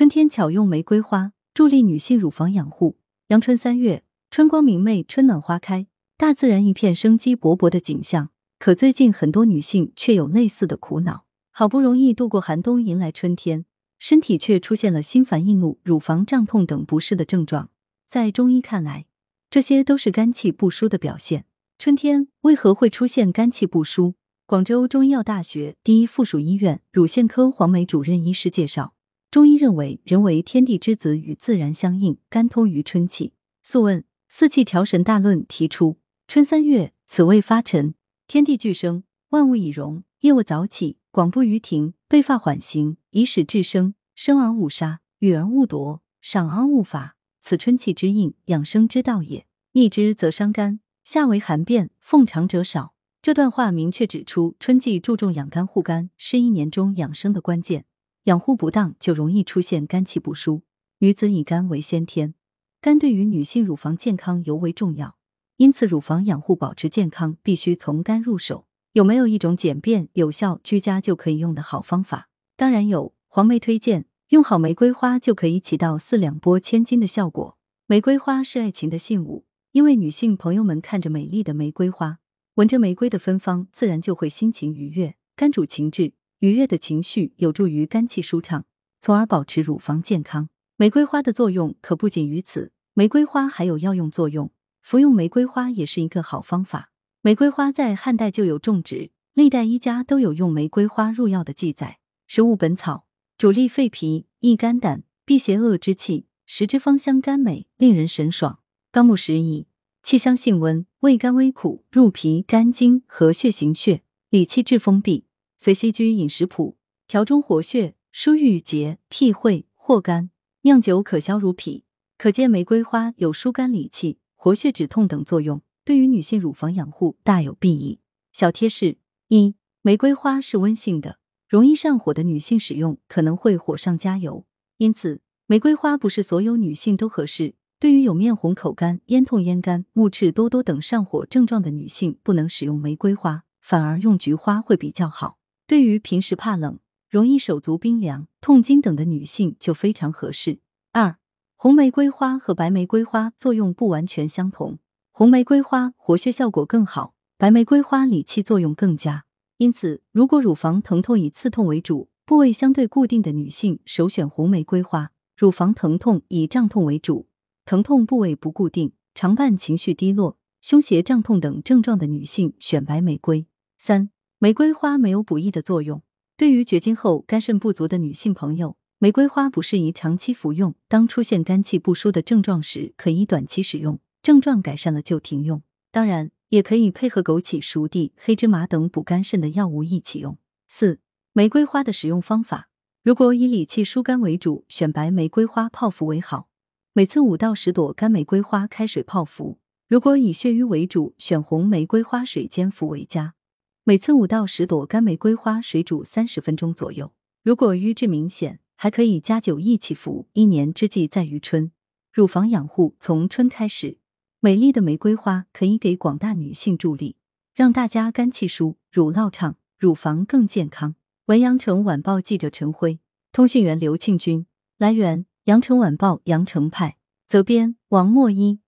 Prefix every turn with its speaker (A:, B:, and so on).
A: 春天巧用玫瑰花，助力女性乳房养护。阳春三月，春光明媚，春暖花开，大自然一片生机勃勃的景象。可最近很多女性却有类似的苦恼，好不容易度过寒冬，迎来春天，身体却出现了心烦易怒、乳房胀痛等不适的症状。在中医看来，这些都是肝气不舒的表现。春天为何会出现肝气不舒？广州中医药大学第一附属医院乳腺科黄梅主任医师介绍。中医认为，人为天地之子，与自然相应，肝通于春气。《素问·四气调神大论》提出：春三月，此谓发陈，天地俱生，万物以荣。夜卧早起，广步于庭，被发缓行，以使至生。生而勿杀，予而勿夺，赏而勿罚。此春气之应，养生之道也。逆之则伤肝。夏为寒变，奉常者少。这段话明确指出，春季注重养肝护肝，是一年中养生的关键。养护不当，就容易出现肝气不舒。女子以肝为先天，肝对于女性乳房健康尤为重要，因此乳房养护保持健康，必须从肝入手。有没有一种简便有效、居家就可以用的好方法？当然有，黄梅推荐用好玫瑰花就可以起到四两拨千斤的效果。玫瑰花是爱情的信物，因为女性朋友们看着美丽的玫瑰花，闻着玫瑰的芬芳，自然就会心情愉悦。肝主情志。愉悦的情绪有助于肝气舒畅，从而保持乳房健康。玫瑰花的作用可不仅于此，玫瑰花还有药用作用，服用玫瑰花也是一个好方法。玫瑰花在汉代就有种植，历代医家都有用玫瑰花入药的记载。食物本草主利肺脾，益肝胆，辟邪恶之气，食之芳香甘美，令人神爽。纲目十宜：气香性温，味甘微苦，入脾肝经，和血行血，理气治风闭。随西居饮食谱，调中活血，疏郁结，辟秽活肝，酿酒可消乳痞。可见玫瑰花有疏肝理气、活血止痛等作用，对于女性乳房养护大有裨益。小贴士：一、玫瑰花是温性的，容易上火的女性使用可能会火上加油，因此玫瑰花不是所有女性都合适。对于有面红口干、咽痛咽干、目赤多多等上火症状的女性，不能使用玫瑰花，反而用菊花会比较好。对于平时怕冷、容易手足冰凉、痛经等的女性就非常合适。二、红玫瑰花和白玫瑰花作用不完全相同，红玫瑰花活血效果更好，白玫瑰花理气作用更佳。因此，如果乳房疼痛以刺痛为主、部位相对固定的女性，首选红玫瑰花；乳房疼痛以胀痛为主、疼痛部位不固定、常伴情绪低落、胸胁胀痛等症状的女性，选白玫瑰。三。玫瑰花没有补益的作用，对于绝经后肝肾不足的女性朋友，玫瑰花不适宜长期服用。当出现肝气不舒的症状时，可以短期使用，症状改善了就停用。当然，也可以配合枸杞、熟地、黑芝麻等补肝肾的药物一起用。四、玫瑰花的使用方法，如果以理气疏肝为主，选白玫瑰花泡服为好，每次五到十朵干玫瑰花开水泡服；如果以血瘀为主，选红玫瑰花水煎服为佳。每次五到十朵干玫瑰花水煮三十分钟左右。如果瘀滞明显，还可以加酒一起服。一年之计在于春，乳房养护从春开始。美丽的玫瑰花可以给广大女性助力，让大家肝气舒，乳酪畅，乳房更健康。文阳城晚报记者陈辉，通讯员刘庆军。来源：阳城晚报阳城派。责编：王墨一。